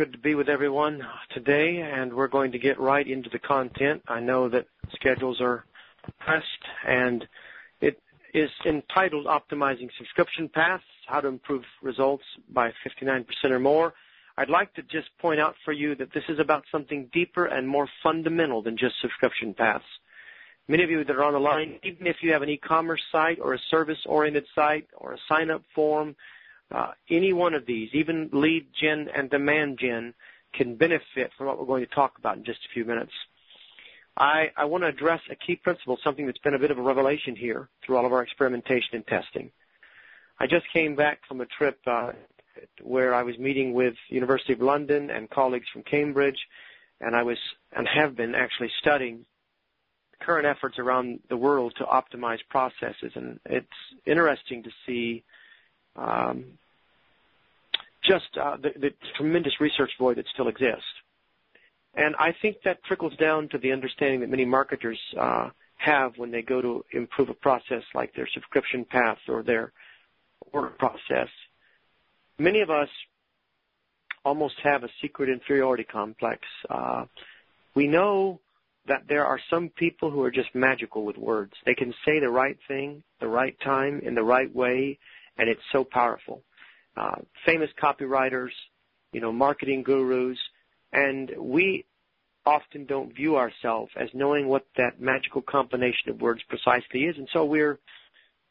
Good to be with everyone today, and we're going to get right into the content. I know that schedules are pressed, and it is entitled Optimizing Subscription Paths How to Improve Results by 59% or More. I'd like to just point out for you that this is about something deeper and more fundamental than just subscription paths. Many of you that are on the line, even if you have an e-commerce site or a service-oriented site or a sign-up form, uh, any one of these, even lead gen and demand gen, can benefit from what we're going to talk about in just a few minutes. I, I want to address a key principle, something that's been a bit of a revelation here through all of our experimentation and testing. I just came back from a trip uh, where I was meeting with University of London and colleagues from Cambridge, and I was and have been actually studying current efforts around the world to optimize processes, and it's interesting to see um, just uh, the, the tremendous research void that still exists. And I think that trickles down to the understanding that many marketers uh, have when they go to improve a process like their subscription path or their order process. Many of us almost have a secret inferiority complex. Uh, we know that there are some people who are just magical with words. They can say the right thing, the right time, in the right way, and it's so powerful. Uh, famous copywriters, you know, marketing gurus, and we often don't view ourselves as knowing what that magical combination of words precisely is, and so we're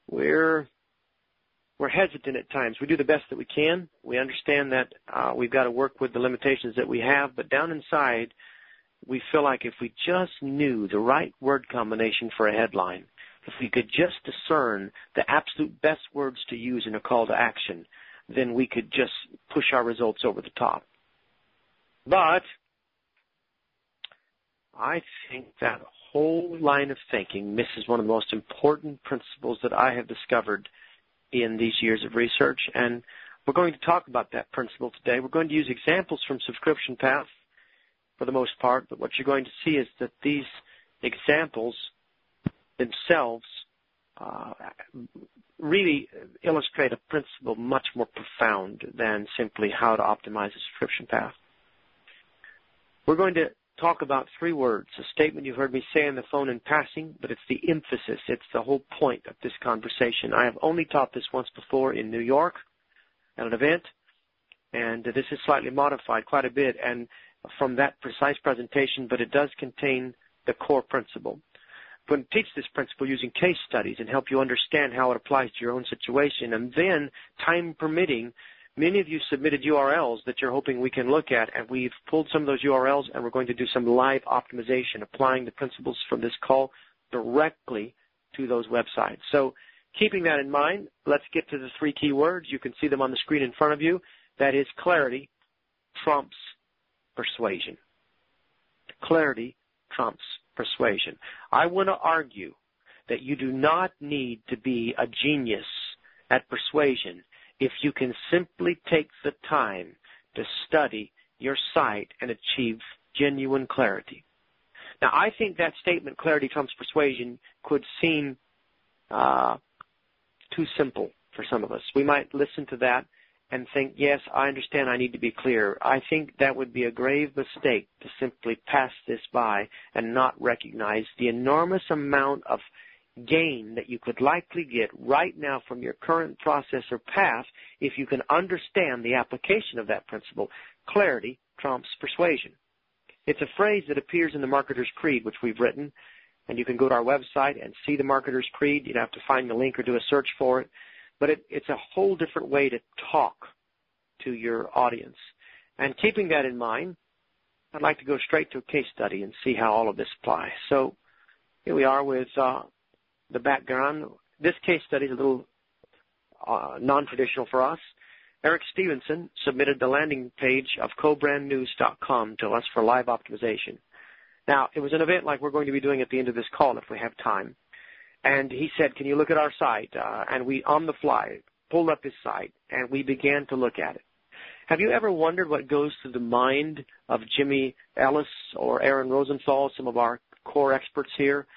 we're we're hesitant at times. We do the best that we can. We understand that uh, we've got to work with the limitations that we have, but down inside, we feel like if we just knew the right word combination for a headline, if we could just discern the absolute best words to use in a call to action, then we could just push our results over the top. But I think that whole line of thinking misses one of the most important principles that I have discovered in these years of research, and we're going to talk about that principle today. We're going to use examples from subscription paths for the most part, but what you're going to see is that these examples themselves uh, really illustrate a principle much more profound than simply how to optimize a subscription path. We're going to talk about three words, a statement you've heard me say on the phone in passing, but it's the emphasis, it's the whole point of this conversation. I have only taught this once before in New York at an event, and this is slightly modified quite a bit and from that precise presentation, but it does contain the core principle to teach this principle using case studies and help you understand how it applies to your own situation. And then, time permitting, many of you submitted URLs that you're hoping we can look at, and we've pulled some of those URLs, and we're going to do some live optimization, applying the principles from this call directly to those websites. So, keeping that in mind, let's get to the three key words. You can see them on the screen in front of you. That is clarity trumps persuasion. Clarity trumps persuasion. I want to argue that you do not need to be a genius at persuasion if you can simply take the time to study your site and achieve genuine clarity. Now, I think that statement, clarity trumps persuasion, could seem uh, too simple for some of us. We might listen to that and think, yes, I understand I need to be clear. I think that would be a grave mistake to simply pass this by and not recognize the enormous amount of gain that you could likely get right now from your current process or path if you can understand the application of that principle. Clarity trumps persuasion. It's a phrase that appears in the Marketer's Creed, which we've written, and you can go to our website and see the Marketer's Creed. You'd have to find the link or do a search for it but it, it's a whole different way to talk to your audience. And keeping that in mind, I'd like to go straight to a case study and see how all of this applies. So here we are with uh, the background. This case study is a little uh, non-traditional for us. Eric Stevenson submitted the landing page of cobrandnews.com to us for live optimization. Now, it was an event like we're going to be doing at the end of this call if we have time. And he said, "Can you look at our site?" Uh, and we, on the fly, pulled up his site and we began to look at it. Have you ever wondered what goes through the mind of Jimmy Ellis or Aaron Rosenthal, some of our core experts here,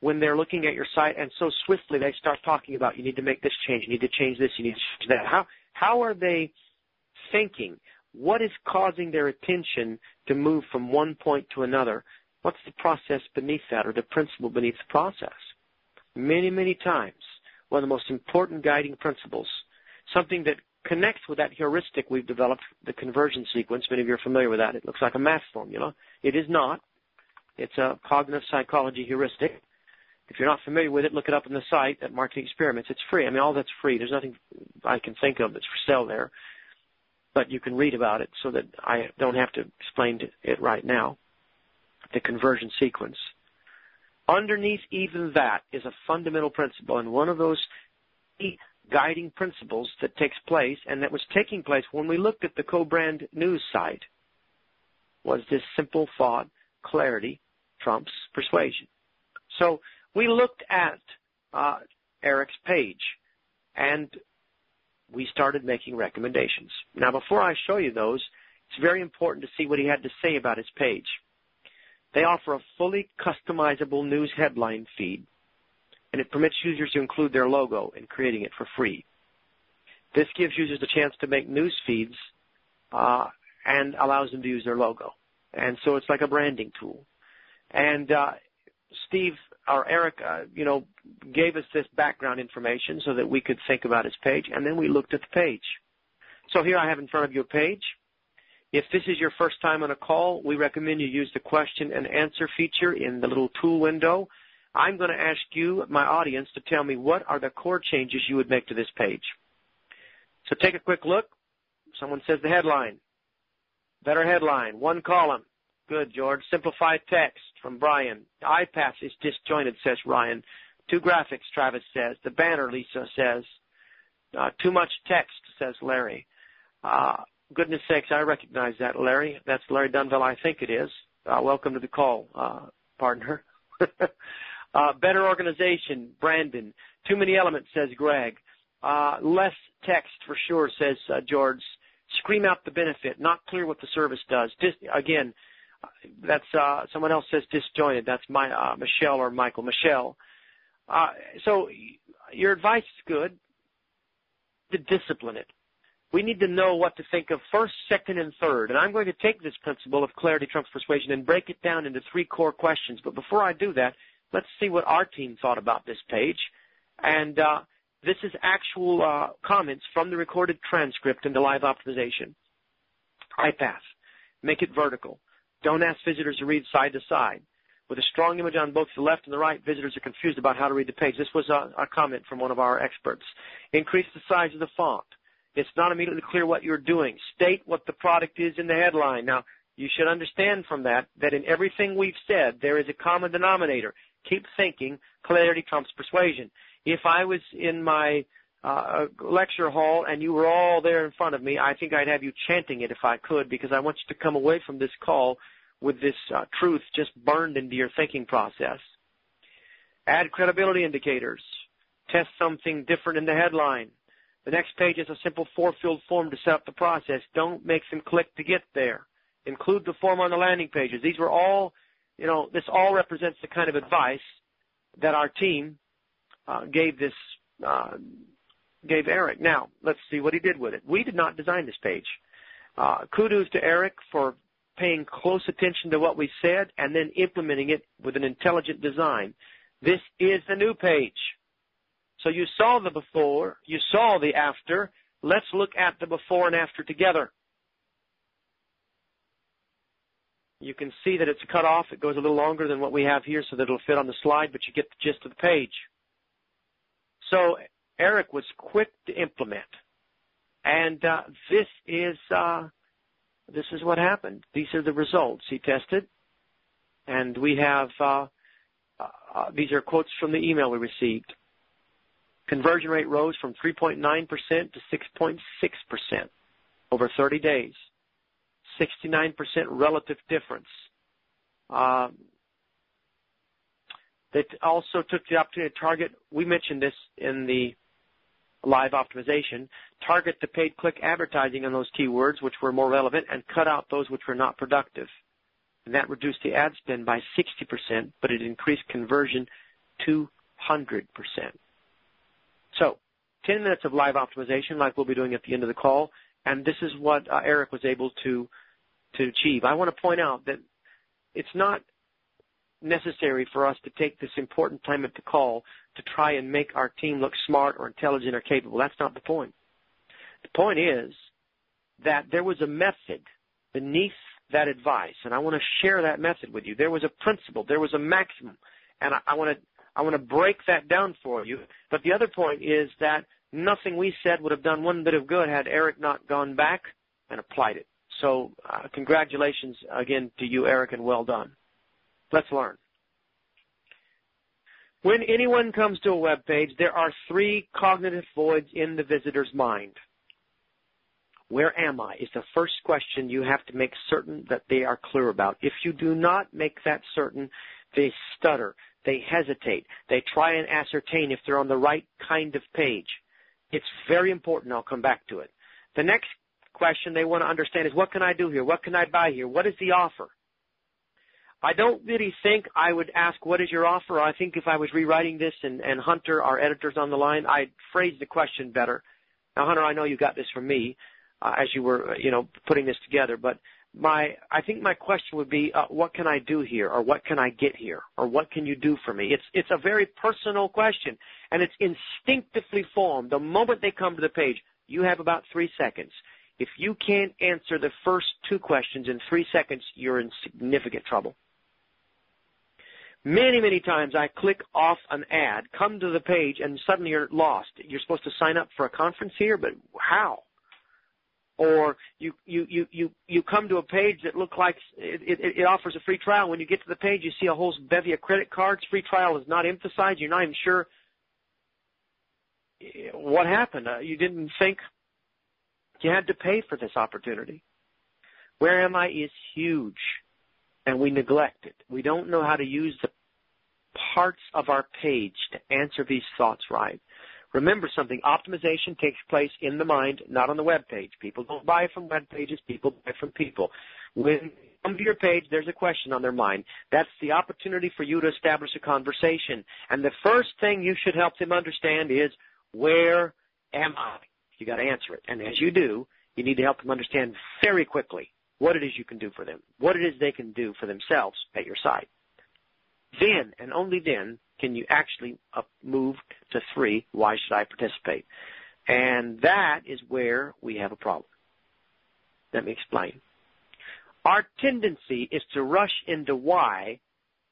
when they're looking at your site and so swiftly they start talking about you need to make this change, you need to change this, you need to change that. How how are they thinking what is causing their attention to move from one point to another? What's the process beneath that or the principle beneath the process? Many, many times, one of the most important guiding principles, something that connects with that heuristic we've developed, the conversion sequence. Many of you are familiar with that. It looks like a math formula. It is not. It's a cognitive psychology heuristic. If you're not familiar with it, look it up on the site at Marketing Experiments. It's free. I mean, all that's free. There's nothing I can think of that's for sale there but you can read about it so that I don't have to explain it right now. The conversion sequence. Underneath even that is a fundamental principle, and one of those guiding principles that takes place, and that was taking place when we looked at the co-brand news site, was this simple thought, clarity trumps persuasion. So we looked at uh, Eric's page, and we started making recommendations. Now, before I show you those, it's very important to see what he had to say about his page. They offer a fully customizable news headline feed, and it permits users to include their logo in creating it for free. This gives users the chance to make news feeds uh, and allows them to use their logo. And so it's like a branding tool. And uh, Steve or Eric, uh, you know, gave us this background information so that we could think about his page, and then we looked at the page. So here I have in front of you a page. If this is your first time on a call, we recommend you use the question and answer feature in the little tool window. I'm going to ask you, my audience, to tell me what are the core changes you would make to this page. So take a quick look. Someone says the headline. Better headline. One column. Good, George. Simplified text from Brian. Eye path is disjointed, says Ryan. Two graphics, Travis says. The banner, Lisa says. Uh, too much text, says Larry. Uh, goodness sakes, I recognize that, Larry. That's Larry Dunville, I think it is. Uh, welcome to the call, uh, partner. uh, better organization, Brandon. Too many elements, says Greg. Uh, less text for sure, says uh, George. Scream out the benefit. Not clear what the service does. Dis- again, that's uh, someone else says disjointed. That's my Michelle or Michael. Michelle. So your advice is good. To discipline it. We need to know what to think of first, second, and third. And I'm going to take this principle of clarity trumps persuasion and break it down into three core questions. But before I do that, let's see what our team thought about this page. And uh, this is actual uh, comments from the recorded transcript in the live optimization. Eye path. Make it vertical. Don't ask visitors to read side to side. With a strong image on both the left and the right, visitors are confused about how to read the page. This was a, a comment from one of our experts. Increase the size of the font. It's not immediately clear what you're doing. State what the product is in the headline. Now, you should understand from that that in everything we've said, there is a common denominator. Keep thinking. Clarity trumps persuasion. If I was in my uh, lecture hall and you were all there in front of me, I think I'd have you chanting it if I could because I want you to come away from this call with this uh, truth just burned into your thinking process. Add credibility indicators. Test something different in the headline. The next page is a simple four-field form to set up the process. Don't make them click to get there. Include the form on the landing pages. These were all, you know, this all represents the kind of advice that our team uh, gave this uh, gave Eric. Now let's see what he did with it. We did not design this page. Uh, kudos to Eric for paying close attention to what we said and then implementing it with an intelligent design. This is the new page. So you saw the before, you saw the after. Let's look at the before and after together. You can see that it's cut off. It goes a little longer than what we have here so that it'll fit on the slide, but you get the gist of the page. So Eric was quick to implement. And uh, this is uh, this is what happened. These are the results he tested, and we have uh, uh, these are quotes from the email we received. Conversion rate rose from 3.9% to 6.6% over 30 days. 69% relative difference. Um, they also took the opportunity to target, we mentioned this in the live optimization, target the paid click advertising on those keywords which were more relevant and cut out those which were not productive. And that reduced the ad spend by 60%, but it increased conversion 200%. So, 10 minutes of live optimization like we'll be doing at the end of the call And this is what uh, Eric was able to to achieve. I want to point out that it's not necessary for us to take this important time at the call to try and make our team look smart or intelligent or capable. That's not the point. The point is that there was a method beneath that advice, and I want to share that method with you. There was a principle, there was a maximum, and I, I want to I want to break that down for you. But the other point is that nothing we said would have done one bit of good had Eric not gone back and applied it. So uh, congratulations again to you, Eric, and well done. Let's learn. When anyone comes to a web page, there are three cognitive voids in the visitor's mind. Where am I? Is the first question you have to make certain that they are clear about. If you do not make that certain, they stutter, they hesitate, they try and ascertain if they're on the right kind of page. It's very important. I'll come back to it. The next question they want to understand is what can I do here? What can I buy here? What is the offer? I don't really think I would ask, what is your offer? I think if I was rewriting this and, and Hunter, our editor's on the line, I'd phrase the question better. Now, Hunter, I know you got this from me uh, as you were, you know, putting this together, but my, I think my question would be, uh, what can I do here? Or what can I get here? Or what can you do for me? It's, it's a very personal question and it's instinctively formed. The moment they come to the page, you have about three seconds. If you can't answer the first two questions in three seconds, you're in significant trouble. Many, many times I click off an ad, come to the page, and suddenly you're lost. You're supposed to sign up for a conference here, but how? Or you you you you you come to a page that looks like it, it, it offers a free trial. When you get to the page, you see a whole bevy of credit cards. Free trial is not emphasized. You're not even sure what happened. Uh, you didn't think you had to pay for this opportunity. Where am I is huge and we neglect it. We don't know how to use the parts of our page to answer these thoughts right. Remember something, optimization takes place in the mind, not on the web page. People don't buy from web pages, people buy from people. When come to your page, there's a question on their mind. That's the opportunity for you to establish a conversation. And the first thing you should help them understand is, where am I? You gotta answer it. And as you do, you need to help them understand very quickly what it is you can do for them, what it is they can do for themselves at your site. Then, and only then, can you actually uh, move to three, why should I participate? And that is where we have a problem. Let me explain. Our tendency is to rush into why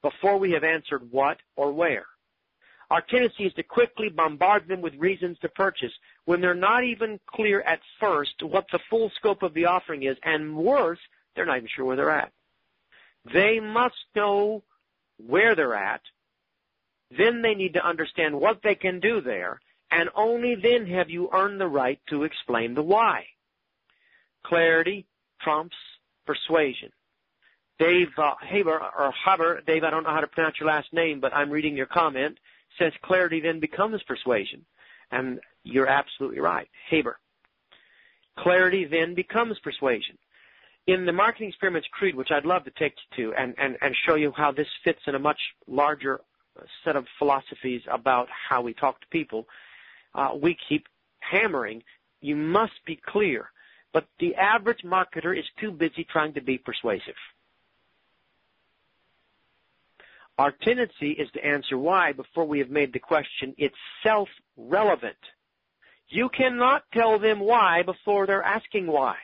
before we have answered what or where. Our tendency is to quickly bombard them with reasons to purchase when they're not even clear at first what the full scope of the offering is, and worse, they're not even sure where they're at. They must know where they're at. Then they need to understand what they can do there, and only then have you earned the right to explain the why. Clarity trumps persuasion. Dave uh, Haber or Haber, Dave, I don't know how to pronounce your last name, but I'm reading your comment says clarity then becomes persuasion. And you're absolutely right. Haber. Clarity then becomes persuasion. In the Marketing Experiments Creed, which I'd love to take you to and, and, and show you how this fits in a much larger set of philosophies about how we talk to people, uh, we keep hammering, you must be clear. But the average marketer is too busy trying to be persuasive. Our tendency is to answer why before we have made the question itself relevant. You cannot tell them why before they're asking why.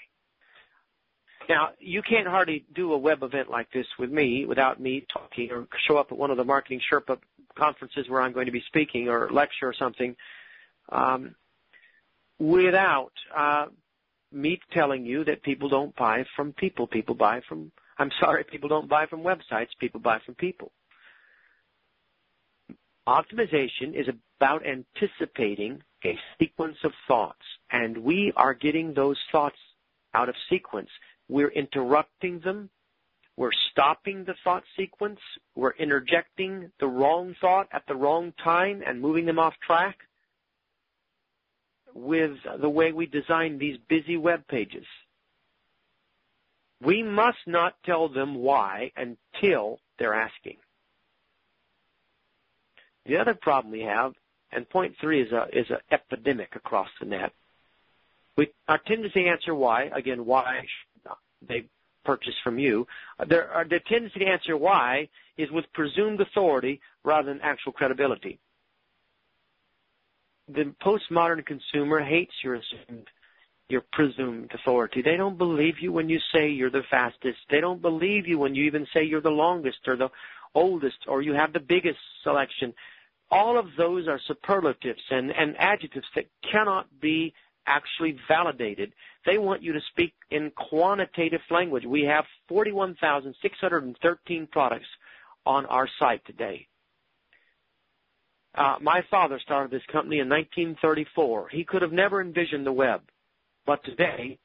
Now, you can't hardly do a web event like this with me without me talking or show up at one of the Marketing Sherpa conferences where I'm going to be speaking or lecture or something um, without uh, me telling you that people don't buy from people. People buy from, I'm sorry, people don't buy from websites. People buy from people. Optimization is about anticipating a sequence of thoughts, and we are getting those thoughts out of sequence. We're interrupting them. We're stopping the thought sequence. We're interjecting the wrong thought at the wrong time and moving them off track with the way we design these busy web pages. We must not tell them why until they're asking. The other problem we have, and point three is a is an epidemic across the net. We, our tendency to answer why, again, why they purchase from you. Uh, there are, the tendency to answer why is with presumed authority rather than actual credibility. The postmodern consumer hates your assumed, your presumed authority. They don't believe you when you say you're the fastest. They don't believe you when you even say you're the longest or the oldest or you have the biggest selection. All of those are superlatives and, and adjectives that cannot be actually validated. They want you to speak in quantitative language. We have 41,613 products on our site today. Uh, my father started this company in 1934. He could have never envisioned the web. But today,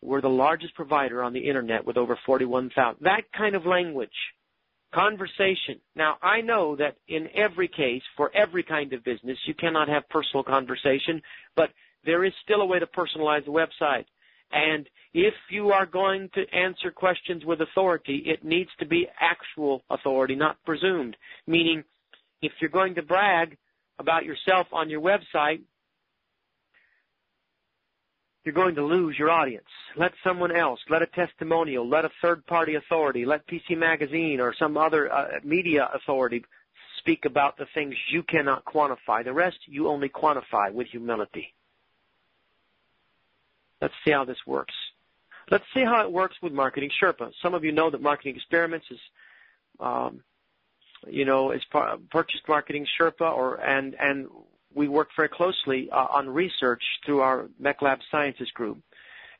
we're the largest provider on the internet with over 41,000. That kind of language Conversation. Now, I know that in every case, for every kind of business, you cannot have personal conversation, but there is still a way to personalize the website. And if you are going to answer questions with authority, it needs to be actual authority, not presumed. Meaning, if you're going to brag about yourself on your website, you're going to lose your audience. Let someone else, let a testimonial, let a third party authority, let PC Magazine or some other uh, media authority speak about the things you cannot quantify. The rest you only quantify with humility. Let's see how this works. Let's see how it works with Marketing Sherpa. Some of you know that Marketing Experiments is, um, you know, is par- purchased Marketing Sherpa, or and and we work very closely uh, on research through our MECLAB Sciences group.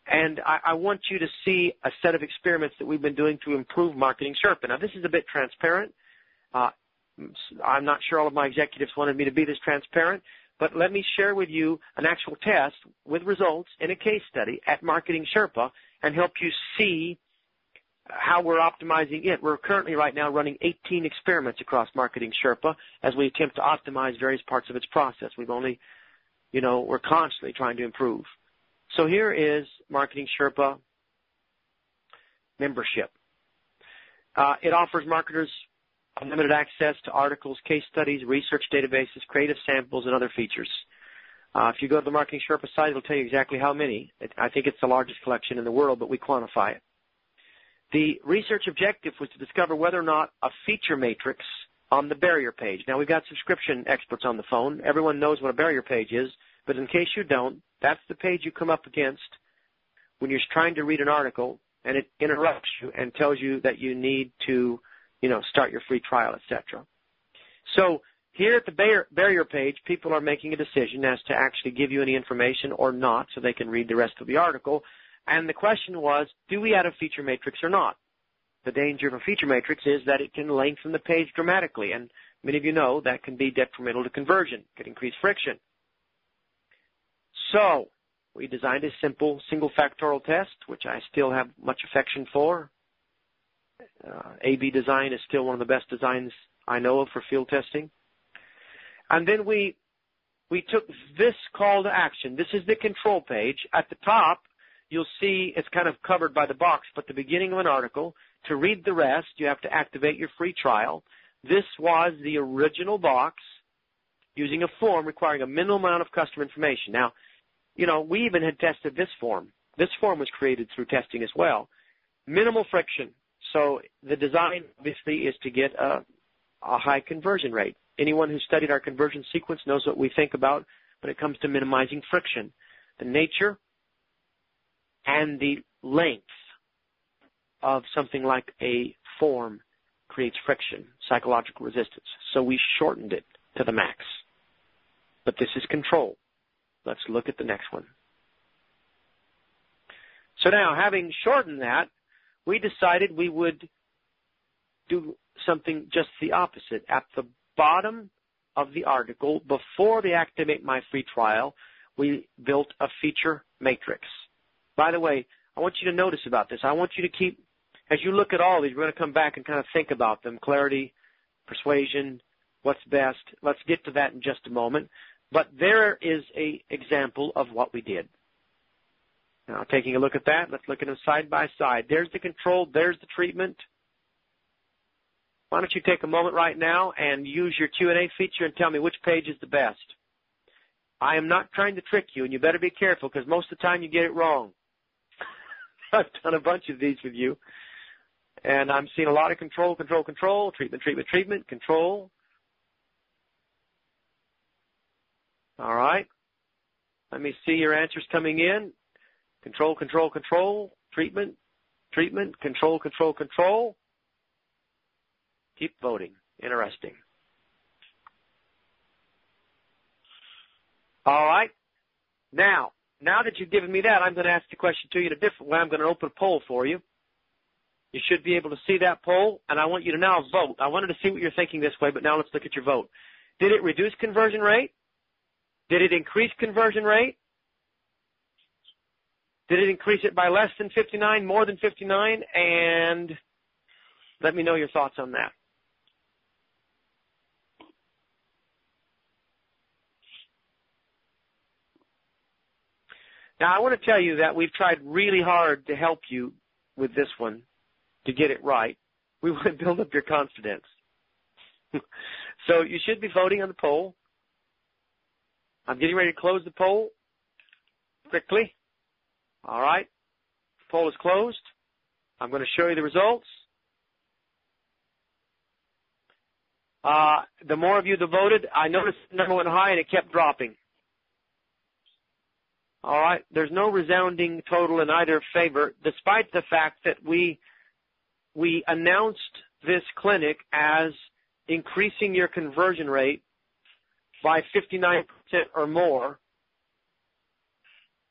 And I, I, want you to see a set of experiments that we've been doing to improve Marketing Sherpa. Now, this is a bit transparent. Uh, I'm not sure all of my executives wanted me to be this transparent, but let me share with you an actual test with results in a case study at Marketing Sherpa and help you see how we're optimizing it. We're currently right now running 18 experiments across Marketing Sherpa as we attempt to optimize various parts of its process. We've only, you know, we're constantly trying to improve. So here is Marketing Sherpa membership. Uh, it offers marketers unlimited access to articles, case studies, research databases, creative samples, and other features. Uh, if you go to the Marketing Sherpa site, it'll tell you exactly how many. It, I think it's the largest collection in the world, but we quantify it. The research objective was to discover whether or not a feature matrix on the barrier page. Now we've got subscription experts on the phone. Everyone knows what a barrier page is, but in case you don't, that's the page you come up against when you're trying to read an article and it interrupts you and tells you that you need to, you know, start your free trial, etc. So here at the barrier page, people are making a decision as to actually give you any information or not so they can read the rest of the article. And the question was, do we add a feature matrix or not? The danger of a feature matrix is that it can lengthen the page dramatically, and many of you know that can be detrimental to conversion, can increase friction. So, we designed a simple single factorial test, which I still have much affection for. Uh, AB design is still one of the best designs I know of for field testing. And then we we took this call to action. This is the control page. At the top, you'll see it's kind of covered by the box, but the beginning of an article, to read the rest, you have to activate your free trial. This was the original box using a form requiring a minimal amount of customer information. Now, you know, we even had tested this form. This form was created through testing as well. Minimal friction. So the design obviously is to get a, a high conversion rate. Anyone who studied our conversion sequence knows what we think about when it comes to minimizing friction. The nature and the length of something like a form creates friction, psychological resistance. So we shortened it to the max. But this is control. Let's look at the next one. So now, having shortened that, we decided we would do something just the opposite. At the bottom of the article, before the Activate My Free Trial, we built a feature matrix. By the way, I want you to notice about this. I want you to keep, as you look at all these, we're going to come back and kind of think about them. Clarity, persuasion, what's best. Let's get to that in just a moment. But there is an example of what we did. Now, taking a look at that, let's look at them side by side. There's the control, there's the treatment. Why don't you take a moment right now and use your Q&A feature and tell me which page is the best? I am not trying to trick you, and you better be careful because most of the time you get it wrong. I've done a bunch of these with you, and I'm seeing a lot of control, control, control, treatment, treatment, treatment, control. All right. Let me see your answers coming in. Control, control, control, treatment, treatment, control, control, control. Keep voting. Interesting. All right. Now, now that you've given me that, I'm going to ask the question to you in a different way. I'm going to open a poll for you. You should be able to see that poll, and I want you to now vote. I wanted to see what you're thinking this way, but now let's look at your vote. Did it reduce conversion rate? Did it increase conversion rate? Did it increase it by less than 59, more than 59? And let me know your thoughts on that. Now, I want to tell you that we've tried really hard to help you with this one to get it right. We want to build up your confidence. so you should be voting on the poll. I'm getting ready to close the poll quickly. All right. Poll is closed. I'm going to show you the results. Uh, the more of you that voted, I noticed the number went high and it kept dropping. All right. There's no resounding total in either favor, despite the fact that we we announced this clinic as increasing your conversion rate by 59% or more.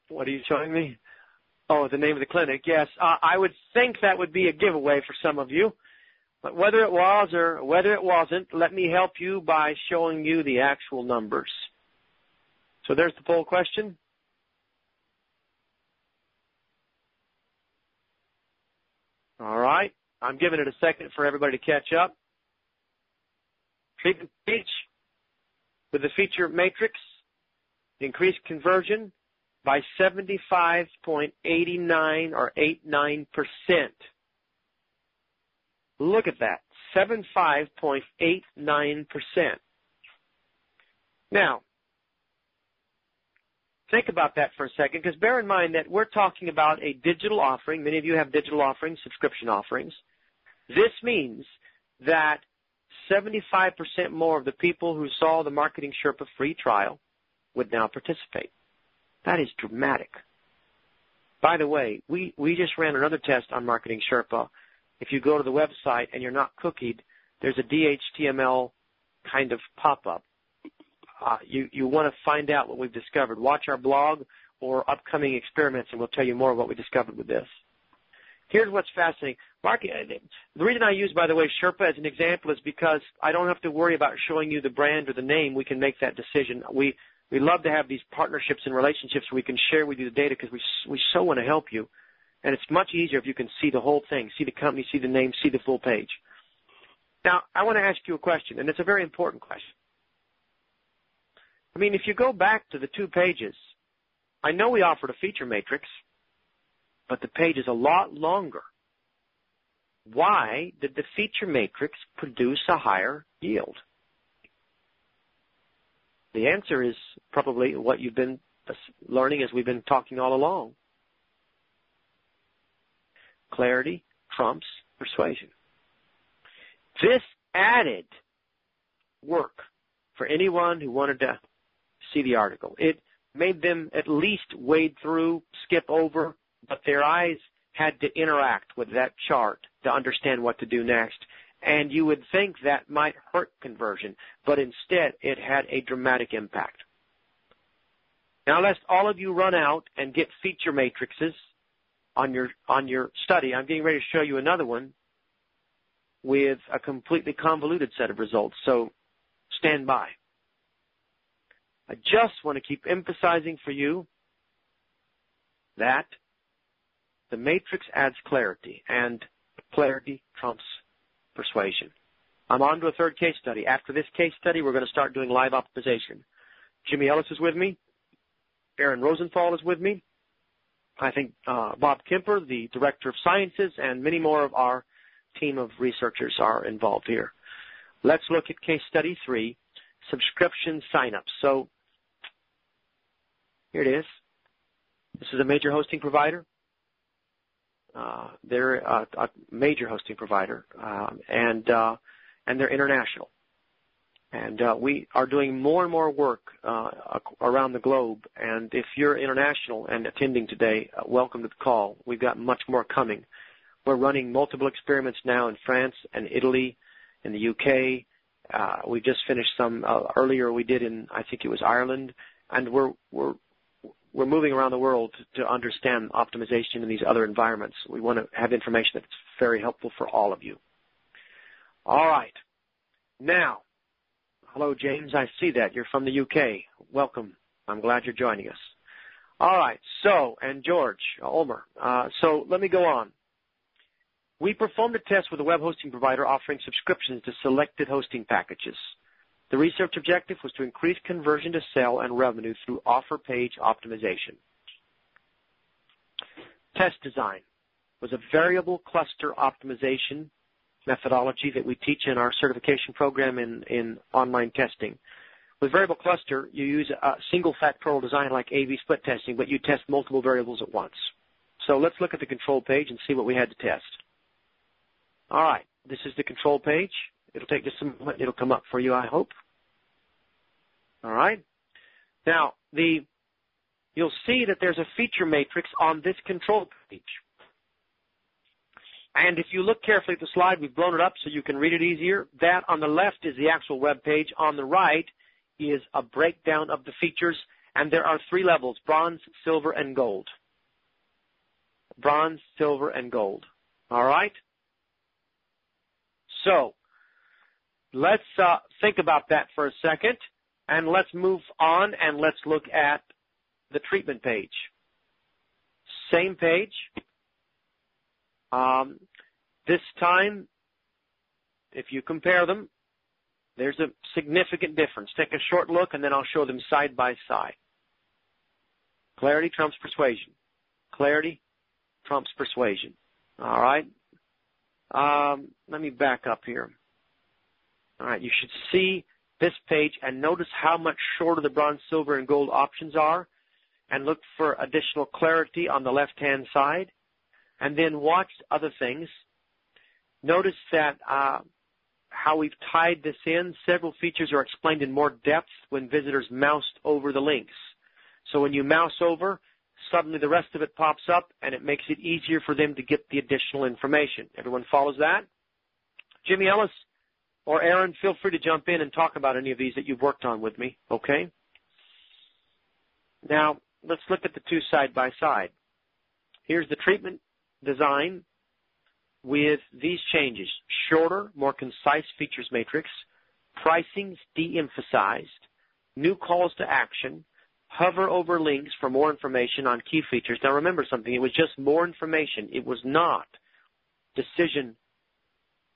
What are you showing me? Oh, the name of the clinic. Yes, uh, I would think that would be a giveaway for some of you. But whether it was or whether it wasn't, let me help you by showing you the actual numbers. So there's the poll question. All right. I'm giving it a second for everybody to catch up. Treatment speech with the feature matrix increased conversion by 75.89 or 89%. Look at that. 75.89%. Now, think about that for a second because bear in mind that we're talking about a digital offering. Many of you have digital offerings, subscription offerings. This means that 75% more of the people who saw the Marketing Sherpa free trial would now participate. That is dramatic. By the way, we, we just ran another test on Marketing Sherpa. If you go to the website and you're not cookied, there's a DHTML kind of pop-up. Uh, you, you want to find out what we've discovered. Watch our blog or upcoming experiments and we'll tell you more of what we discovered with this. Here's what's fascinating. Mark, uh, the reason I use, by the way, Sherpa as an example is because I don't have to worry about showing you the brand or the name. We can make that decision. We we love to have these partnerships and relationships where we can share with you the data because we we so want to help you, and it's much easier if you can see the whole thing, see the company, see the name, see the full page. Now, I want to ask you a question, and it's a very important question. I mean, if you go back to the two pages, I know we offered a feature matrix, but the page is a lot longer. Why did the feature matrix produce a higher yield? The answer is probably what you've been learning as we've been talking all along. Clarity trumps persuasion. This added work for anyone who wanted to see the article. It made them at least wade through, skip over, but their eyes had to interact with that chart to understand what to do next. And you would think that might hurt conversion, but instead it had a dramatic impact. Now lest all of you run out and get feature matrices on your, on your study, I'm getting ready to show you another one with a completely convoluted set of results. So stand by. I just want to keep emphasizing for you that the matrix adds clarity, and clarity trumps persuasion. I'm on to a third case study. After this case study, we're going to start doing live optimization. Jimmy Ellis is with me. Aaron Rosenthal is with me. I think uh, Bob Kemper, the Director of Sciences, and many more of our team of researchers are involved here. Let's look at case study three, subscription signups. So Here it is. This is a major hosting provider. Uh, they're a, a, major hosting provider, um, and uh, and they're international. And uh, we are doing more and more work uh, around the globe. And if you're international and attending today, uh, welcome to the call. We've got much more coming. We're running multiple experiments now in France and Italy, in the UK. We just finished some earlier. We did in I think it was Ireland, and we're we're we're moving around the world to understand optimization in these other environments. We want to have information that's very helpful for all of you. All right. Now, hello, James. I see that. You're from the UK. Welcome. I'm glad you're joining us. All right. So, and George, Omer. Uh, so let me go on. We performed a test with a web hosting provider offering subscriptions to selected hosting packages. The research objective was to increase conversion to sale and revenue through offer page optimization. Test design was a variable cluster optimization methodology that we teach in our certification program in, in online testing. With variable cluster, you use a single factorial design like AB split testing, but you test multiple variables at once. So let's look at the control page and see what we had to test. All right, this is the control page. It'll take just a moment. It'll come up for you, I hope. All right. Now, the you'll see that there's a feature matrix on this control page. And if you look carefully at the slide, we've blown it up so you can read it easier. That on the left is the actual web page. On the right is a breakdown of the features, and there are three levels, bronze, silver, and gold. Bronze, silver, and gold. All right? So, let's uh, think about that for a second, and let's move on and let's look at the treatment page. Same page. Um, this time, if you compare them, there's a significant difference. Take a short look and then I'll show them side by side. Clarity trumps persuasion. Clarity trumps persuasion. All right. Um, let me back up here. All right, you should see this page and notice how much shorter the bronze, silver, and gold options are, and look for additional clarity on the left-hand side, and then watch other things. Notice that uh, how we've tied this in. Several features are explained in more depth when visitors moused over the links. So when you mouse over, suddenly the rest of it pops up and it makes it easier for them to get the additional information. Everyone follows that? Jimmy Ellis or Aaron, feel free to jump in and talk about any of these that you've worked on with me, okay? Now, let's look at the two side by side. Here's the treatment design with these changes. Shorter, more concise features matrix, pricing's de-emphasized, new calls to action, hover over links for more information on key features. Now remember something, it was just more information. It was not decision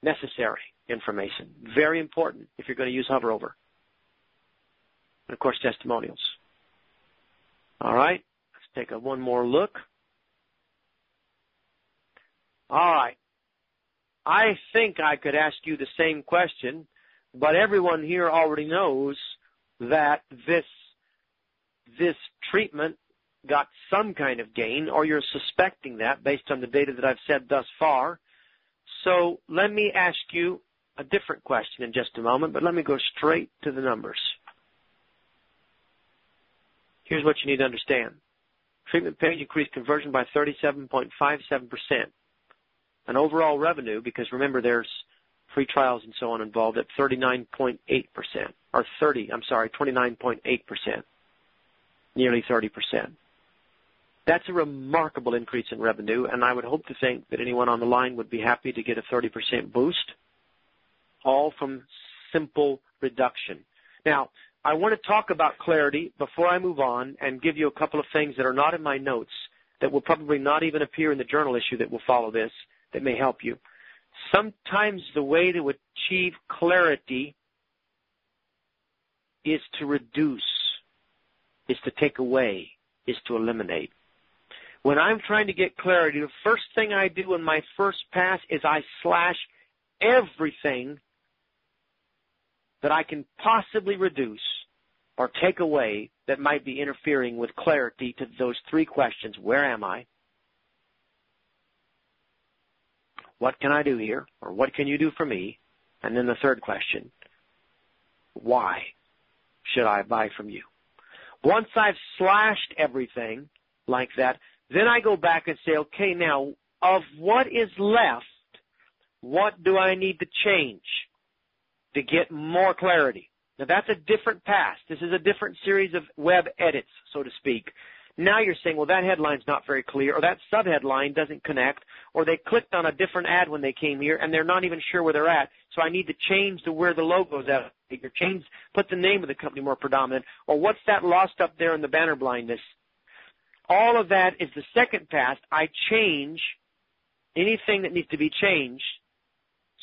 necessary information. Very important if you're going to use hover over. And of course, testimonials. All right, let's take a one more look. All right. I think I could ask you the same question, but everyone here already knows that this this treatment got some kind of gain, or you're suspecting that based on the data that I've said thus far. So let me ask you a different question in just a moment, but let me go straight to the numbers. Here's what you need to understand. Treatment page increased conversion by 37.57%. An overall revenue, because remember there's free trials and so on involved, at 39.8%, or 30, I'm sorry, 29.8% nearly 30%. That's a remarkable increase in revenue, and I would hope to think that anyone on the line would be happy to get a 30% boost, all from simple reduction. Now, I want to talk about clarity before I move on and give you a couple of things that are not in my notes that will probably not even appear in the journal issue that will follow this that may help you. Sometimes the way to achieve clarity is to reduce is to take away, is to eliminate. When I'm trying to get clarity, the first thing I do in my first pass is I slash everything that I can possibly reduce or take away that might be interfering with clarity to those three questions. Where am I? What can I do here? Or what can you do for me? And then the third question, why should I buy from you? Once I've slashed everything like that, then I go back and say, okay, now of what is left, what do I need to change to get more clarity? Now that's a different pass. This is a different series of web edits, so to speak. Now you're saying, well, that headline's not very clear, or that subheadline doesn't connect, or they clicked on a different ad when they came here, and they're not even sure where they're at. So I need to change to where the logo's at. Or change, put the name of the company more predominant, or what's that lost up there in the banner blindness? All of that is the second pass. I change anything that needs to be changed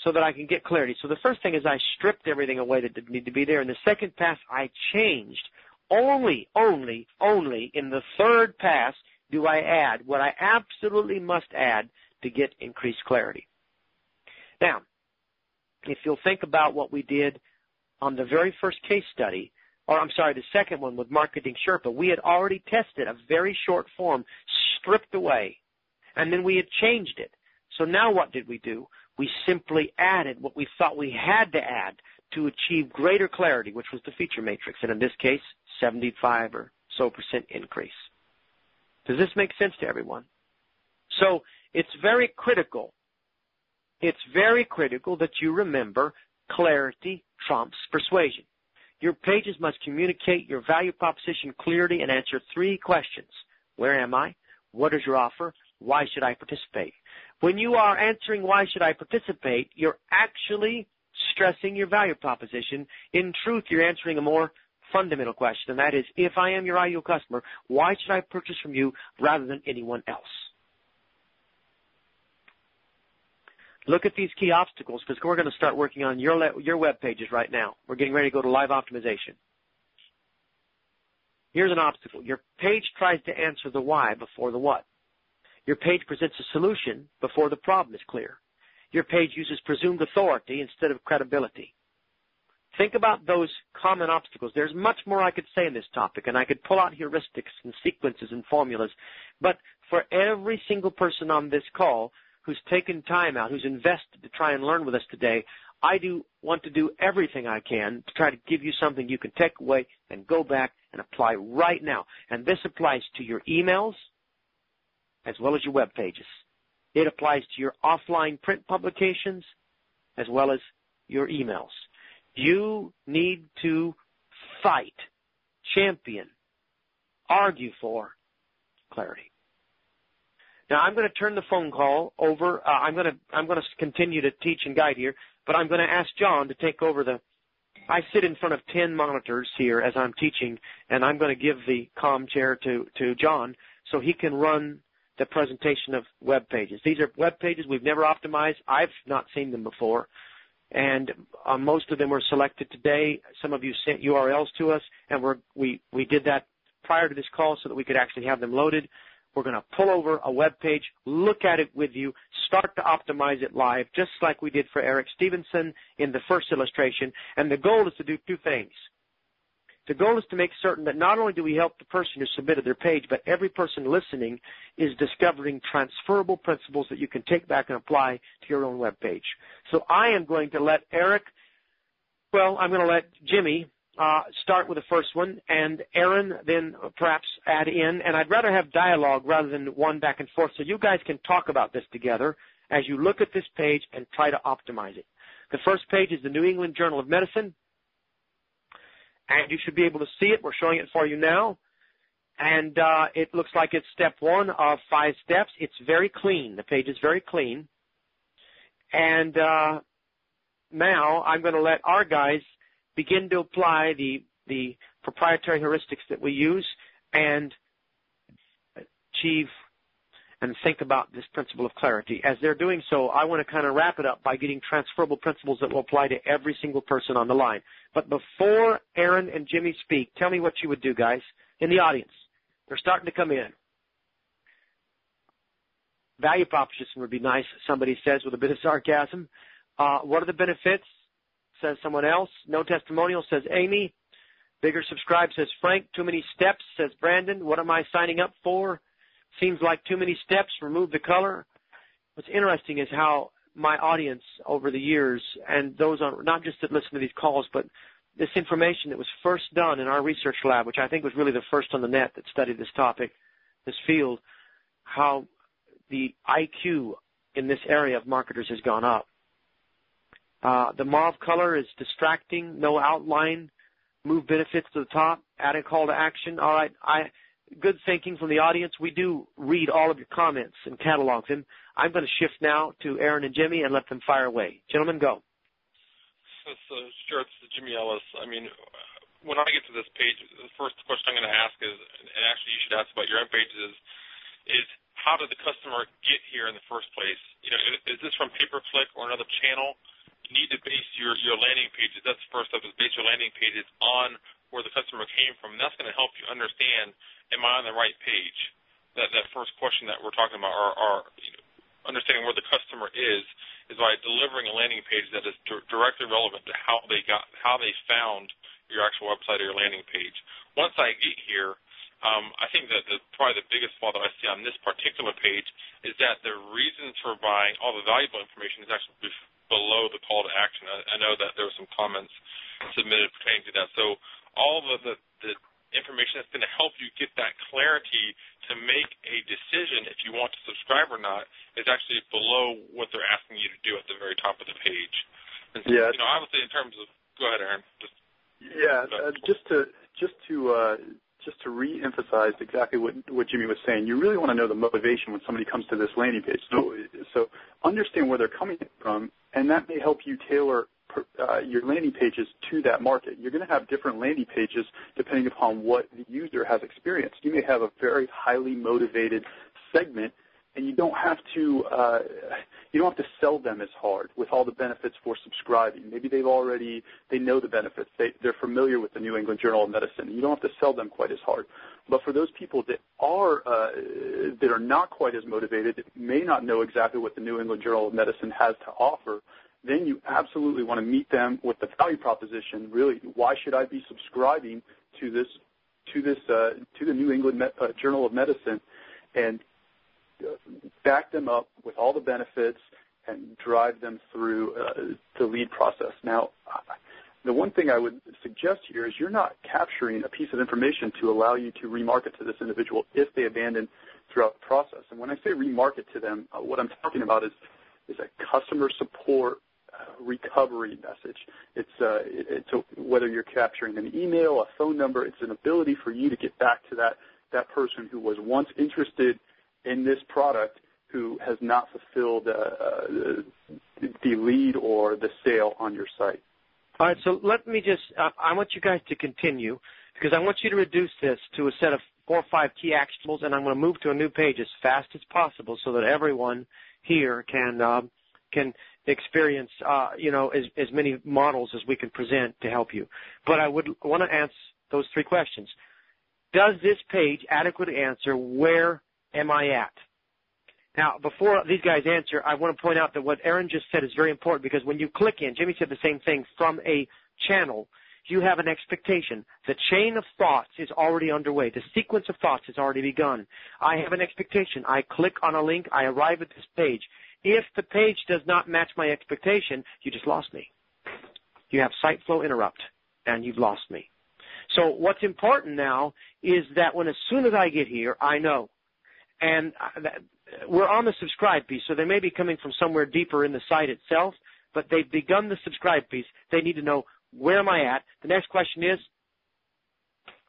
so that I can get clarity. So the first thing is I stripped everything away that didn't need to be there. And the second pass, I changed only, only, only in the third pass do I add what I absolutely must add to get increased clarity. Now, if you'll think about what we did on the very first case study, or I'm sorry, the second one with Marketing Sherpa, we had already tested a very short form, stripped away, and then we had changed it. So now what did we do? We simply added what we thought we had to add to achieve greater clarity, which was the feature matrix, and in this case, 75 or so percent increase. Does this make sense to everyone? So it's very critical. It's very critical that you remember clarity trumps persuasion. Your pages must communicate your value proposition clearly and answer three questions. Where am I? What is your offer? Why should I participate? When you are answering why should I participate, you're actually stressing your value proposition. In truth, you're answering a more fundamental question, and that is, if I am your ideal customer, why should I purchase from you rather than anyone else? Look at these key obstacles because we're going to start working on your, your web pages right now. We're getting ready to go to live optimization. Here's an obstacle. Your page tries to answer the why before the what. Your page presents a solution before the problem is clear. Your page uses presumed authority instead of credibility. Think about those common obstacles. There's much more I could say in this topic, and I could pull out heuristics and sequences and formulas. But for every single person on this call who's taken time out, who's invested to try and learn with us today, I do want to do everything I can to try to give you something you can take away and go back and apply right now. And this applies to your emails as well as your web pages. It applies to your offline print publications as well as your emails. You need to fight, champion, argue for clarity. Now I'm going to turn the phone call over. Uh, I'm going to I'm going to continue to teach and guide here, but I'm going to ask John to take over the. I sit in front of ten monitors here as I'm teaching, and I'm going to give the com chair to to John so he can run the presentation of web pages. These are web pages we've never optimized. I've not seen them before and uh, most of them were selected today. Some of you sent URLs to us, and we we did that prior to this call so that we could actually have them loaded. We're going to pull over a web page, look at it with you, start to optimize it live, just like we did for Eric Stevenson in the first illustration. And the goal is to do two things. The goal is to make certain that not only do we help the person who submitted their page, but every person listening is discovering transferable principles that you can take back and apply to your own web page. So I am going to let Eric, well, I'm going to let Jimmy uh, start with the first one, and Aaron then perhaps add in. And I'd rather have dialogue rather than one back and forth, so you guys can talk about this together as you look at this page and try to optimize it. The first page is the New England Journal of Medicine and you should be able to see it. We're showing it for you now. And uh, it looks like it's step one of five steps. It's very clean. The page is very clean. And uh, now I'm going to let our guys begin to apply the the proprietary heuristics that we use and achieve and think about this principle of clarity. As they're doing so, I want to kind of wrap it up by getting transferable principles that will apply to every single person on the line. But before Aaron and Jimmy speak, tell me what you would do, guys, in the audience. They're starting to come in. Value proposition would be nice, somebody says with a bit of sarcasm. Uh, what are the benefits? Says someone else. No testimonial, says Amy. Bigger subscribe says Frank. Too many steps says Brandon. What am I signing up for? Seems like too many steps. Remove the color. What's interesting is how my audience over the years and those on not just that listen to these calls, but this information that was first done in our research lab, which I think was really the first on the net that studied this topic, this field, how the IQ in this area of marketers has gone up. Uh, the mauve color is distracting, no outline, move benefits to the top, add a call to action. All right, I good thinking from the audience. We do read all of your comments and catalog them. I'm going to shift now to Aaron and Jimmy and let them fire away. Gentlemen, go. So, it's Jimmy Ellis. I mean, when I get to this page, the first question I'm going to ask is, and actually you should ask about your own pages, is, is how did the customer get here in the first place? You know, is this from pay-per-click or another channel? You need to base your, your landing pages. That's the first step is base your landing pages on where the customer came from. That's going to help you understand, am I on the right page? That, that first question that we're talking about, or, you know, understanding where the customer is, is by delivering a landing page that is directly relevant to how they got, how they found your actual website or your landing page. Once I get here, um, I think that the, probably the biggest flaw that I see on this particular page is that the reasons for buying all the valuable information is actually below the call to action. I, I know that there were some comments submitted pertaining to that. So all the, the, the information that's going to help you get that clarity to make a decision if you want to subscribe or not is actually below what they're asking you to do at the very top of the page. And so, yeah. You know, obviously in terms of, go ahead, Aaron. Just, yeah, uh, just to just to uh, just to re-emphasize exactly what, what Jimmy was saying, you really want to know the motivation when somebody comes to this landing page. So, so understand where they're coming from, and that may help you tailor your landing pages to that market. You're going to have different landing pages depending upon what the user has experienced. You may have a very highly motivated segment and you don't have to uh, you don't have to sell them as hard with all the benefits for subscribing. Maybe they've already they know the benefits. They they're familiar with the New England Journal of Medicine. You don't have to sell them quite as hard. But for those people that are uh, that are not quite as motivated, that may not know exactly what the New England Journal of Medicine has to offer, then you absolutely want to meet them with the value proposition. Really, why should I be subscribing to this to this uh, to the New England Me- uh, Journal of Medicine? And back them up with all the benefits and drive them through uh, the lead process. Now, the one thing I would suggest here is you're not capturing a piece of information to allow you to remarket to this individual if they abandon throughout the process. And when I say remarket to them, uh, what I'm talking about is is a customer support uh, recovery message. It's, uh, it's whether you're capturing an email, a phone number, it's an ability for you to get back to that that person who was once interested in this product who has not fulfilled uh, uh, the lead or the sale on your site. All right, so let me just, uh, I want you guys to continue because I want you to reduce this to a set of four or five key actionables, and I'm going to move to a new page as fast as possible so that everyone here can uh, can experience, uh, you know, as, as many models as we can present to help you. But I would want to answer those three questions. Does this page adequately answer where am I at? Now, before these guys answer, I want to point out that what Aaron just said is very important because when you click in, Jimmy said the same thing, from a channel, you have an expectation. The chain of thoughts is already underway. The sequence of thoughts has already begun. I have an expectation. I click on a link. I arrive at this page. If the page does not match my expectation, you just lost me. You have site flow interrupt, and you've lost me. So what's important now is that when as soon as I get here, I know and uh, we're on the subscribe piece, so they may be coming from somewhere deeper in the site itself, but they've begun the subscribe piece. They need to know where am I at. The next question is,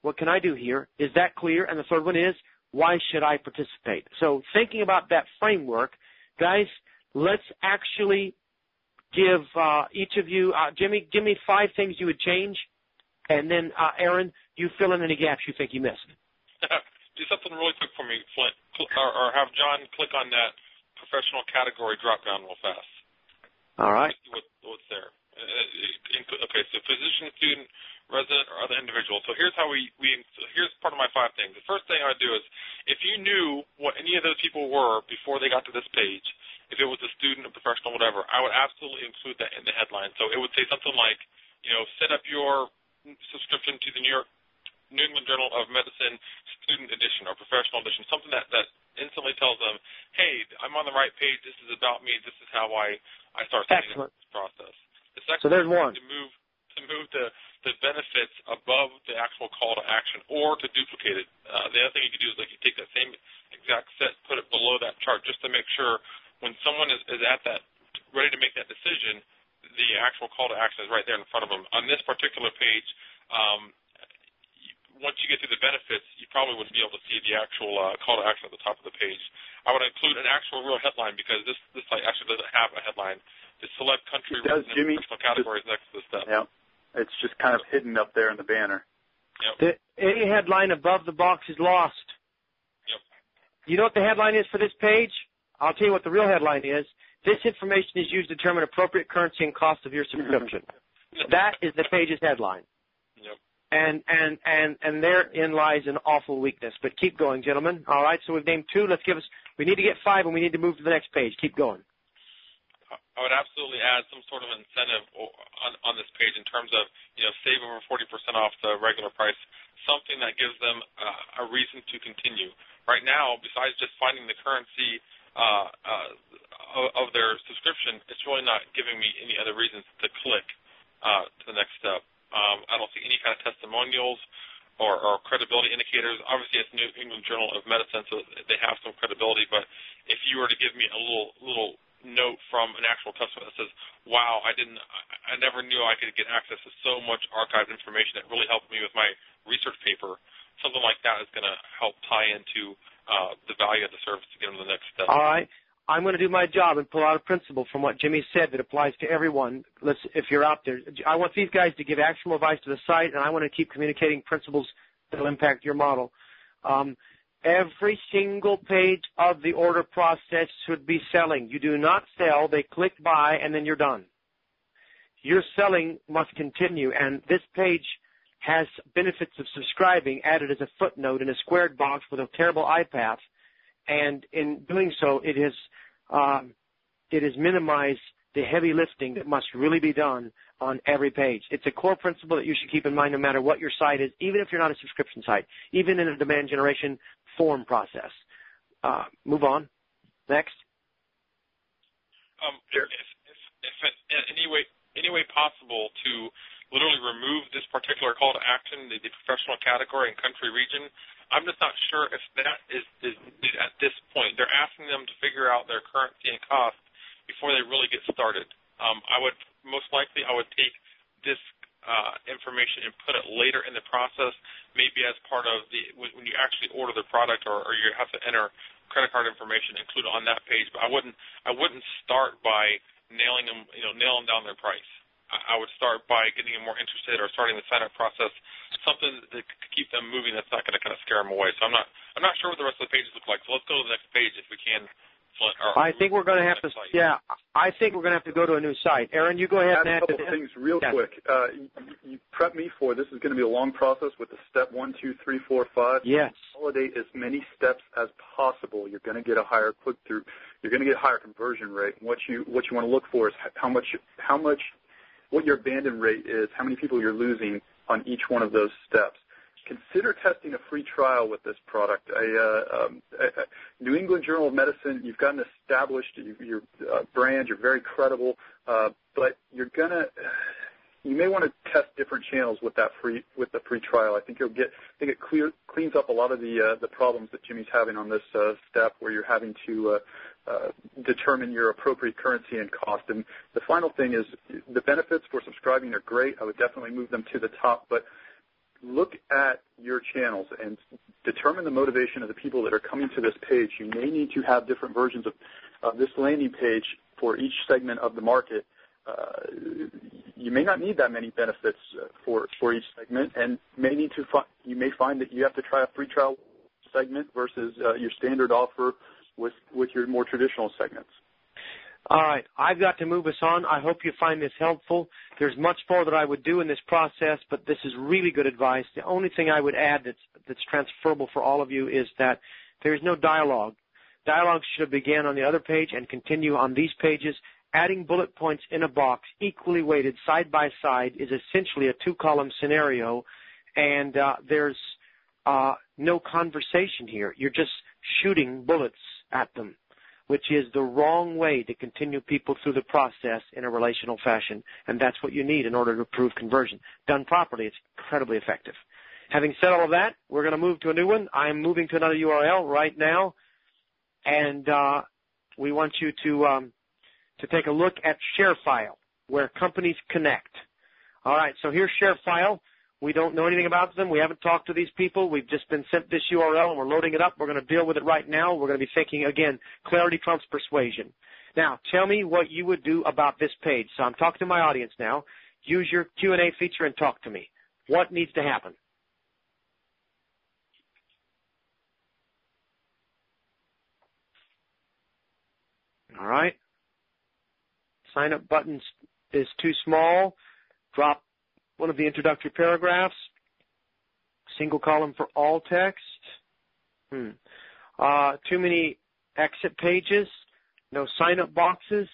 what can I do here? Is that clear? And the third one is, why should I participate? So thinking about that framework, guys, let's actually give uh, each of you, uh, Jimmy, give me five things you would change, and then uh, Aaron, you fill in any gaps you think you missed. do something really quick for me, Flint, or, or have John click on that professional category drop down real fast. All right. What, what's there? Uh, okay, so physician, student, resident, or other individual. So here's how we, we here's part of my five things. The first thing I would do is if you knew what any of those people were before they got to this page, if it was a student, a professional, whatever, I would absolutely include that in the headline. So it would say something like, you know, set up your subscription to the New York New England Journal of Medicine student edition or professional edition, something that, that instantly tells them, hey, I'm on the right page. This is about me. This is how I, I start this process. So there's one. To move to move the, the benefits above the actual call to action or to duplicate it. Uh, the other thing you can do is like you take that same exact set, put it below that chart just to make sure when someone is, is at that ready to make that decision, the actual call to action is right there in front of them. On this particular page, um, once you get through the benefits, you probably wouldn't be able to see the actual uh, call to action at the top of the page. I would include an actual real headline because this this site actually doesn't have a headline. The select country it does, Jimmy. categories next to the step. Yeah, it's just kind of hidden up there in the banner. Yep. The A headline above the box is lost. Yep. You know what the headline is for this page? I'll tell you what the real headline is. This information is used to determine appropriate currency and cost of your subscription. that is the page's headline. Yep. And and and and therein lies an awful weakness. But keep going, gentlemen. All right. So we've named two. Let's give us. We need to get five, and we need to move to the next page. Keep going. I would absolutely add some sort of incentive on, on this page in terms of, you know, save over 40% off the regular price, something that gives them uh, a reason to continue. Right now, besides just finding the currency uh, uh, of their subscription, it's really not giving me any other reasons to click uh, to the next step. Um, I don't see any kind of testimonials or, or credibility indicators. Obviously, it's New England Journal of Medicine, so they have some credibility. But if you were to give me a little little note from an actual customer that says, "Wow, I didn't, I never knew I could get access to so much archived information that really helped me with my research paper," something like that is going to help tie into uh, the value of the service to get them to the next step. All right. I'm going to do my job and pull out a principle from what Jimmy said that applies to everyone. Let's, if you're out there, I want these guys to give actionable advice to the site, and I want to keep communicating principles that will impact your model. Um, every single page of the order process should be selling. You do not sell; they click buy, and then you're done. Your selling must continue, and this page has benefits of subscribing added as a footnote in a squared box with a terrible eye path and in doing so, it has um, it has minimized the heavy lifting that must really be done on every page. It's a core principle that you should keep in mind no matter what your site is, even if you're not a subscription site, even in a demand generation form process. Uh, move on. Next. Um, if, if, if in any way, any way possible to literally remove this particular call to action, the, the professional category and country region, I'm just not sure if that is, is at this point. They're asking them to figure out their currency and cost before they really get started. Um, I would most likely I would take this uh, information and put it later in the process, maybe as part of the when you actually order the product or, or you have to enter credit card information, include on that page. But I wouldn't I wouldn't start by nailing them you know nailing down their price. I would start by getting them more interested or starting the sign-up process, something that could keep them moving that's not going to kind of scare them away. So I'm not I'm not sure what the rest of the pages look like. So let's go to the next page if we can. I think we're going to have to. Site. Yeah, I think we're going to have to go to a new site. Aaron, you go ahead Add and add a couple things real yes. quick. Uh, you, you prep me for this is going to be a long process with the step one, two, three, four, five. Yes. Consolidate as many steps as possible. You're going to get a higher click through. You're going to get a higher conversion rate. What you what you want to look for is how much how much what your abandon rate is, how many people you're losing on each one of those steps. Consider testing a free trial with this product. Uh, um, New England Journal of Medicine, you've got an established uh, brand, you're very credible, uh, but you may want to test different channels with that free with the free trial. I think it cleans up a lot of the the problems that Jimmy's having on this step where you're having to determine your appropriate currency and cost. And the final thing is the benefits for subscribing are great. I would definitely move them to the top, but look at your channels and determine the motivation of the people that are coming to this page. You may need to have different versions of uh, this landing page for each segment of the market. Uh, you may not need that many benefits uh, for for each segment, and may need to fi- you may find that you have to try a free trial segment versus uh, your standard offer with with your more traditional segments. All right, I've got to move us on. I hope you find this helpful. There's much more that I would do in this process, but this is really good advice. The only thing I would add that's that's transferable for all of you is that there is no dialogue. Dialogue should begin on the other page and continue on these pages adding bullet points in a box equally weighted side by side is essentially a two column scenario and uh, there's uh, no conversation here. You're just shooting bullets at them, which is the wrong way to continue people through the process in a relational fashion. And that's what you need in order to prove conversion. Done properly, it's incredibly effective. Having said all of that, we're going to move to a new one. I'm moving to another URL right now, and uh, we want you to um, to take a look at ShareFile, where companies connect. All right, so here's ShareFile. We don't know anything about them. We haven't talked to these people. We've just been sent this URL and we're loading it up. We're going to deal with it right now. We're going to be thinking again, clarity trumps persuasion. Now, tell me what you would do about this page. So I'm talking to my audience now. Use your Q&A feature and talk to me. What needs to happen? All right. Sign up button is too small. Drop one of the introductory paragraphs, single column for all text. Hmm. Uh, too many exit pages, no sign up boxes,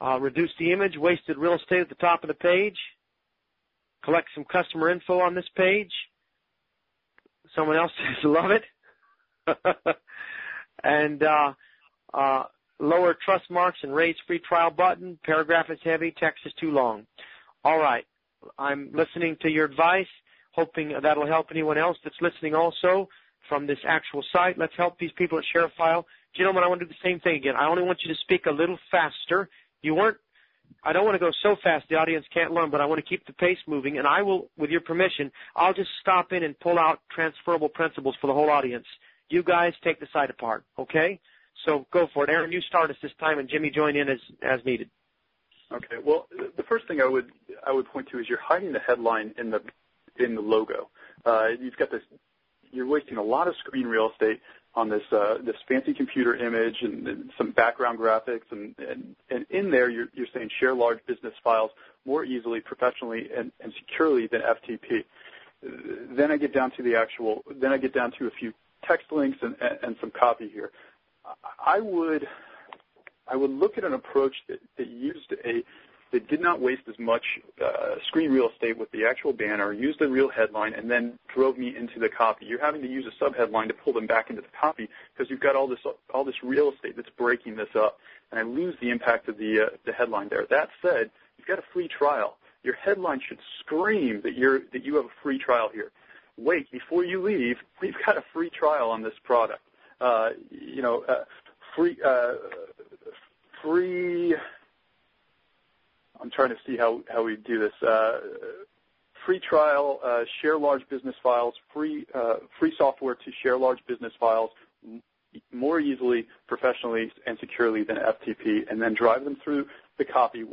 uh, reduce the image, wasted real estate at the top of the page, collect some customer info on this page. Someone else says love it. and uh, uh, lower trust marks and raise free trial button. Paragraph is heavy, text is too long. All right. I'm listening to your advice, hoping that'll help anyone else that's listening also from this actual site. Let's help these people at ShareFile. Gentlemen, I want to do the same thing again. I only want you to speak a little faster. You weren't I don't want to go so fast the audience can't learn, but I want to keep the pace moving. And I will, with your permission, I'll just stop in and pull out transferable principles for the whole audience. You guys take the site apart, okay? So go for it. Aaron, you start us this time, and Jimmy join in as as needed. Okay. Well, the first thing I would I would point to is you're hiding the headline in the in the logo. Uh, you've got this. You're wasting a lot of screen real estate on this uh, this fancy computer image and, some background graphics, and, in there you're saying share large business files more easily, professionally, and, securely than FTP. Then I get down to the actual. Then I get down to a few text links and some copy here. I would I would look at an approach that, that used a that did not waste as much uh, screen real estate with the actual banner, used the real headline, and then drove me into the copy. You're having to use a subheadline to pull them back into the copy because you've got all this all this real estate that's breaking this up, and I lose the impact of the uh, the headline there. That said, you've got a free trial. Your headline should scream that you're that you have a free trial here. Wait, before you leave, we've got a free trial on this product. Uh, you know, uh, free uh, free. I'm trying to see how how we do this. Uh, free trial, uh, share large business files, free uh, free software to share large business files more easily, professionally, and securely than FTP, and then drive them through the copy.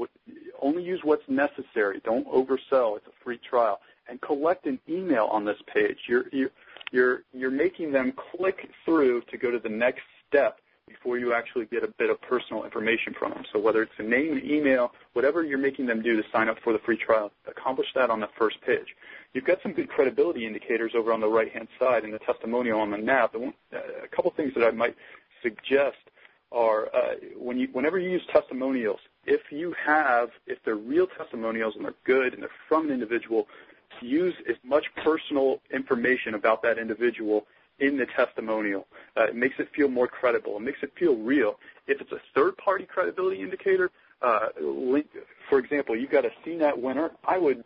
Only use what's necessary. Don't oversell. It's a free trial. And collect an email on this page. You're, you're, you're, you're making them click through to go to the next step before you actually get a bit of personal information from them. So whether it's a name, an email, whatever you're making them do to sign up for the free trial, accomplish that on the first page. You've got some good credibility indicators over on the right-hand side in the testimonial on the nav. A couple things that I might suggest are uh, when you, whenever you use testimonials, if you have, if they're real testimonials and they're good and they're from an individual, use as much personal information about that individual in the testimonial. Uh, it makes it feel more credible. It makes it feel real. If it's a third-party credibility indicator, uh, link, for example, you've got a CNET winner. I would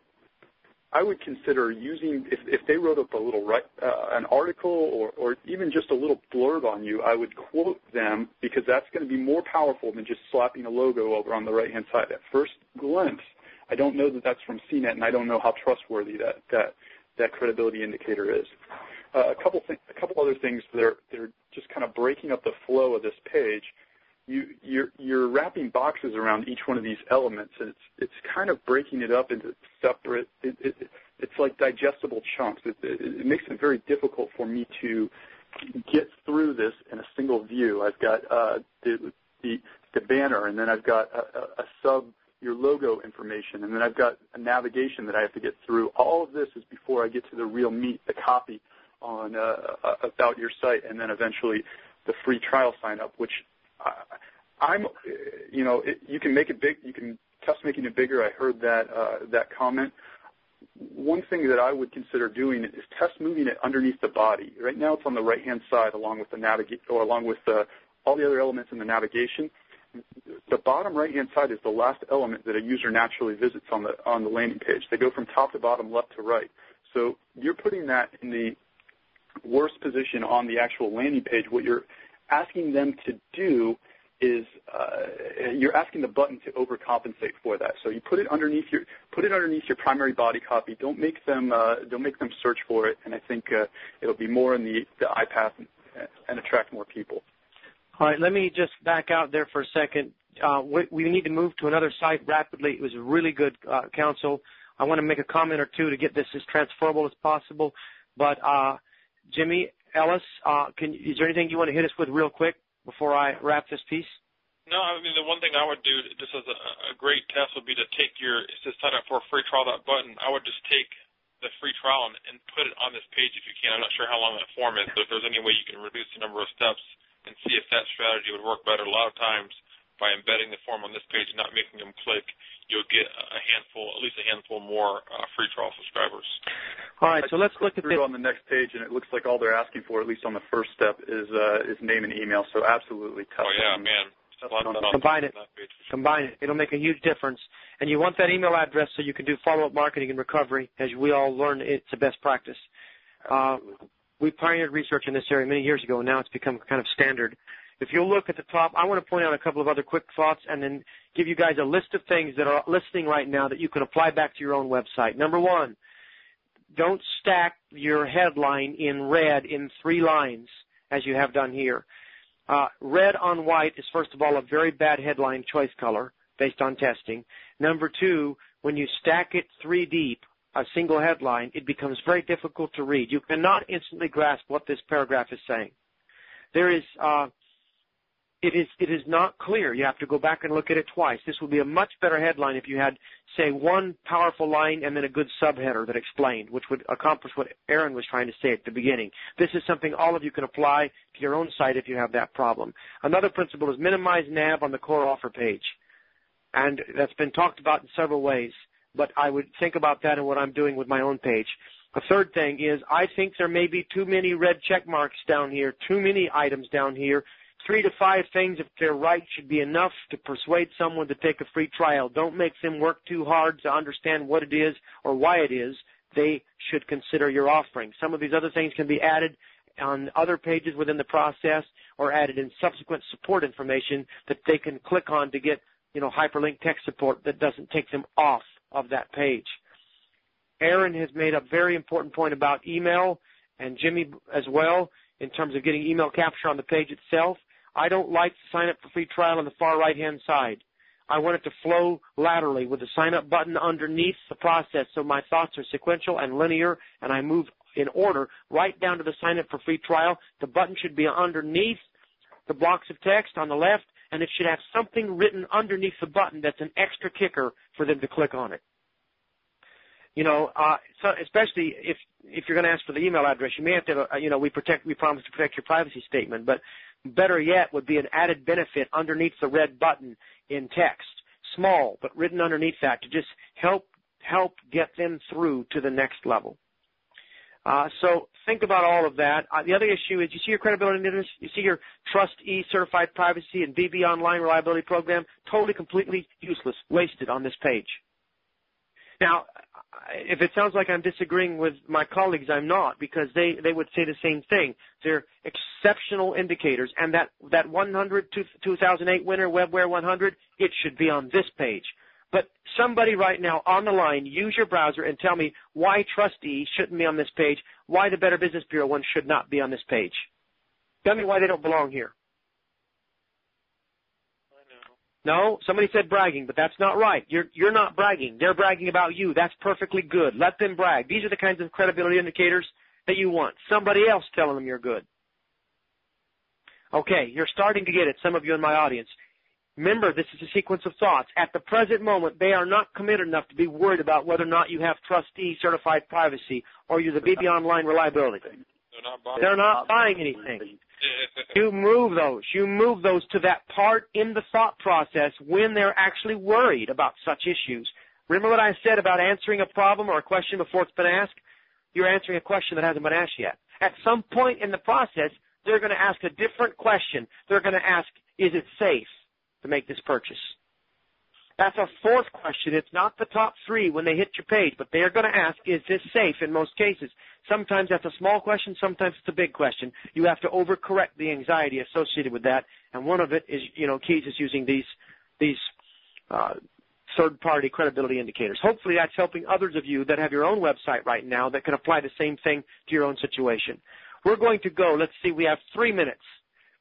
I would consider using if, if they wrote up a little uh, an article or, or even just a little blurb on you, I would quote them because that's going to be more powerful than just slapping a logo over on the right hand side. At first glance, I don't know that that's from CNET, and I don't know how trustworthy that that that credibility indicator is. Uh, a couple th- a couple other things that are they're just kind of breaking up the flow of this page. You you're you're wrapping boxes around each one of these elements, and it's it's kind of breaking it up into separate. It, it, it's like digestible chunks. It, it, it makes it very difficult for me to get through this in a single view. I've got uh, the, the the banner, and then I've got a, a, a sub your logo information, and then I've got a navigation that I have to get through. All of this is before I get to the real meat, the copy on uh, uh, about your site, and then eventually the free trial sign up, which I, I'm, you know, it, you can make it big. You can test making it bigger. I heard that uh, that comment. One thing that I would consider doing is test moving it underneath the body. Right now, it's on the right hand side, along with the navigate or along with the, all the other elements in the navigation. The bottom right hand side is the last element that a user naturally visits on the on the landing page. They go from top to bottom, left to right. So you're putting that in the worst position on the actual landing page. What you're asking them to do is uh, you're asking the button to overcompensate for that. So you put it underneath your put it underneath your primary body copy. Don't make them uh, don't make them search for it, and I think uh, it'll be more in the the eye path and, and attract more people. All right, let me just back out there for a second. Uh, we, we, need to move to another site rapidly. It was a really good uh, counsel. I want to make a comment or two to get this as transferable as possible. But uh, Jimmy Ellis, uh, is there anything you want to hit us with real quick before I wrap this piece? No, I mean the one thing I would do just as a, a great test would be to take your to sign up for a free trial that button. I would just take the free trial and, and put it on this page if you can. I'm not sure how long that form is, but if there's any way you can reduce the number of steps and see if that strategy would work better. A lot of times by embedding the form on this page and not making them click, you'll get a handful, at least a handful more uh, free trial subscribers. All right, so let's look at this. on the next page, and it looks like all they're asking for, at least on the first step, is uh, is name and email. So absolutely tough. Oh yeah, man. Combine it. Combine it. It'll make a huge difference. And you want that email address so you can do follow-up marketing and recovery. As we all learn, it's a best practice. Uh, we pioneered research in this area many years ago, and now it's become kind of standard. If you'll look at the top, I want to point out a couple of other quick thoughts and then give you guys a list of things that are listening right now that you can apply back to your own website. Number one, don't stack your headline in red in three lines as you have done here. Uh, red on white is first of all a very bad headline choice color based on testing. Number two, when you stack it three deep, a single headline, it becomes very difficult to read. You cannot instantly grasp what this paragraph is saying. There is uh, it is it is not clear. You have to go back and look at it twice. This would be a much better headline if you had, say, one powerful line and then a good subheader that explained, which would accomplish what Aaron was trying to say at the beginning. This is something all of you can apply to your own site if you have that problem. Another principle is minimize nav on the core offer page, and that's been talked about in several ways. But I would think about that in what I'm doing with my own page. The third thing is I think there may be too many red check marks down here, too many items down here Three to five things, if they're right, should be enough to persuade someone to take a free trial. Don't make them work too hard to understand what it is or why it is they should consider your offering. Some of these other things can be added on other pages within the process or added in subsequent support information that they can click on to get, you know, hyperlink text support that doesn't take them off of that page. Aaron has made a very important point about email and Jimmy as well in terms of getting email capture on the page itself. I don't like to sign up for free trial on the far right hand side. I want it to flow laterally with the sign up button underneath the process so my thoughts are sequential and linear and I move in order right down to the sign up for free trial. The button should be underneath the blocks of text on the left and it should have something written underneath the button that's an extra kicker for them to click on it. You know, uh, so especially if if you're going to ask for the email address, you may have to, uh, you know, we protect, we promise to protect your privacy statement, but better yet would be an added benefit underneath the red button in text, small, but written underneath that to just help, help get them through to the next level. Uh, so think about all of that. Uh, the other issue is you see your credibility index, you see your Trust E certified privacy and BB online reliability program, totally completely useless, wasted on this page. Now, if it sounds like I'm disagreeing with my colleagues, I'm not because they, they would say the same thing. They're exceptional indicators, and that that 100 2008 winner WebWare 100, it should be on this page. But somebody right now on the line, use your browser and tell me why TrustE shouldn't be on this page, why the Better Business Bureau one should not be on this page. Tell me why they don't belong here. No, somebody said bragging, but that's not right. You're you're not bragging. They're bragging about you. That's perfectly good. Let them brag. These are the kinds of credibility indicators that you want. Somebody else telling them you're good. Okay, you're starting to get it, some of you in my audience. Remember, this is a sequence of thoughts. At the present moment, they are not committed enough to be worried about whether or not you have TRUSTe certified privacy or you're the BB Online reliability. They're not buying, They're not buying anything. You move those. You move those to that part in the thought process when they're actually worried about such issues. Remember what I said about answering a problem or a question before it's been asked? You're answering a question that hasn't been asked yet. At some point in the process, they're going to ask a different question. They're going to ask, is it safe to make this purchase? That's a fourth question. It's not the top three when they hit your page, but they're going to ask, is this safe in most cases? Sometimes that's a small question, sometimes it's a big question. You have to overcorrect the anxiety associated with that, and one of it is, you know, Keys is using these, these, uh, third party credibility indicators. Hopefully that's helping others of you that have your own website right now that can apply the same thing to your own situation. We're going to go, let's see, we have three minutes.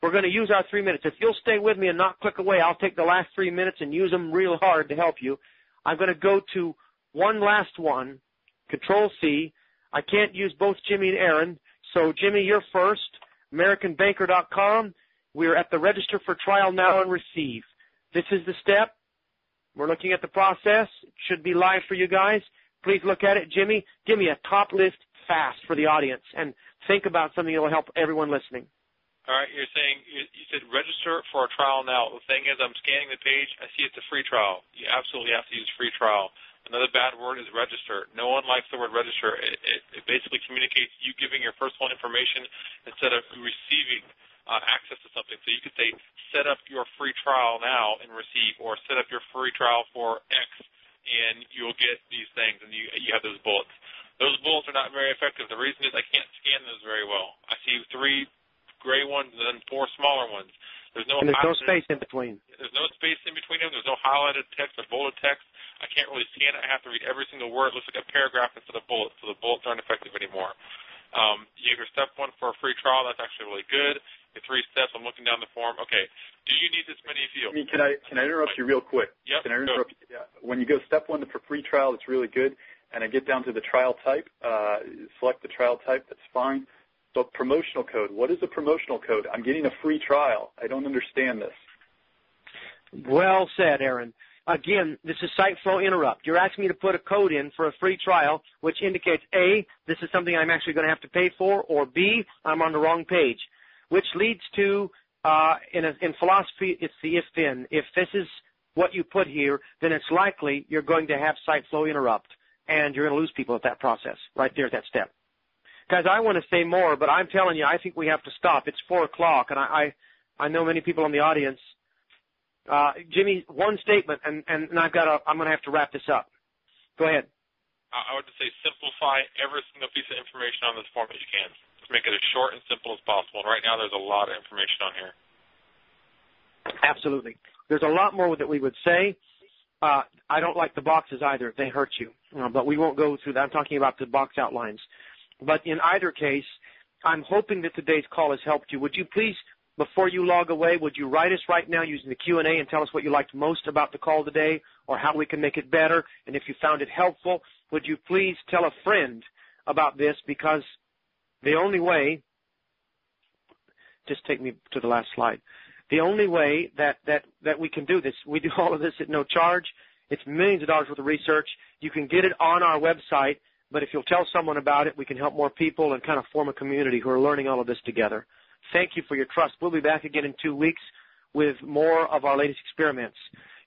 We're going to use our three minutes. If you'll stay with me and not click away, I'll take the last three minutes and use them real hard to help you. I'm going to go to one last one, Control C. I can't use both Jimmy and Aaron, so Jimmy, you're first. AmericanBanker.com. We're at the register for trial now and receive. This is the step. We're looking at the process. It should be live for you guys. Please look at it. Jimmy, give me a top list fast for the audience and think about something that will help everyone listening. All right, you're saying you, said register for a trial now. The thing is, I'm scanning the page. I see it's a free trial. You absolutely have to use free trial. Another bad word is register. No one likes the word register. It, it, it basically communicates you giving your personal information instead of receiving uh, access to something. So you could say, set up your free trial now and receive, or set up your free trial for X, and you'll get these things, and you you have those bullets. Those bullets are not very effective. The reason is I can't scan those very well. I see three gray ones and then four smaller ones. There's no and there's no space in between. There's no space in between them. There's no highlighted text or bolded text. I can't really scan it. I have to read every single word. It looks like a paragraph instead of bullets, so the bullets aren't effective anymore. Um, you have your step one for a free trial. That's actually really good. Your three steps. I'm looking down the form. Okay. Do you need this many fields? Can I can I interrupt you real quick? Yep. Can I interrupt you? Yeah. When you go step one for free trial, it's really good. And I get down to the trial type. Uh, select the trial type. That's fine. So promotional code. What is a promotional code? I'm getting a free trial. I don't understand this. Well said, Aaron. Again, this is SiteFlow Interrupt. You're asking me to put a code in for a free trial, which indicates A, this is something I'm actually going to have to pay for, or B, I'm on the wrong page, which leads to, uh, in, a, in philosophy, it's the if-then. If this is what you put here, then it's likely you're going to have SiteFlow Interrupt, and you're going to lose people at that process, right there at that step. Guys, I want to say more, but I'm telling you, I think we have to stop. It's four o'clock, and I, I, I know many people in the audience. Uh, Jimmy, one statement, and, and, and I've got to, I'm going to have to wrap this up. Go ahead. I would just say simplify every single piece of information on this form that you can. Just make it as short and simple as possible. And right now, there's a lot of information on here. Absolutely. There's a lot more that we would say. Uh, I don't like the boxes either. They hurt you. Uh, but we won't go through that. I'm talking about the box outlines. But in either case, I'm hoping that today's call has helped you. Would you please, before you log away, would you write us right now using the Q&A and tell us what you liked most about the call today or how we can make it better? And if you found it helpful, would you please tell a friend about this because the only way, just take me to the last slide. The only way that, that, that we can do this, we do all of this at no charge. It's millions of dollars worth of research. You can get it on our website but if you'll tell someone about it, we can help more people and kind of form a community who are learning all of this together. Thank you for your trust. We'll be back again in two weeks with more of our latest experiments.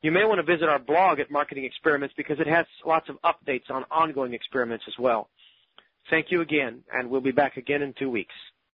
You may want to visit our blog at Marketing Experiments because it has lots of updates on ongoing experiments as well. Thank you again, and we'll be back again in two weeks.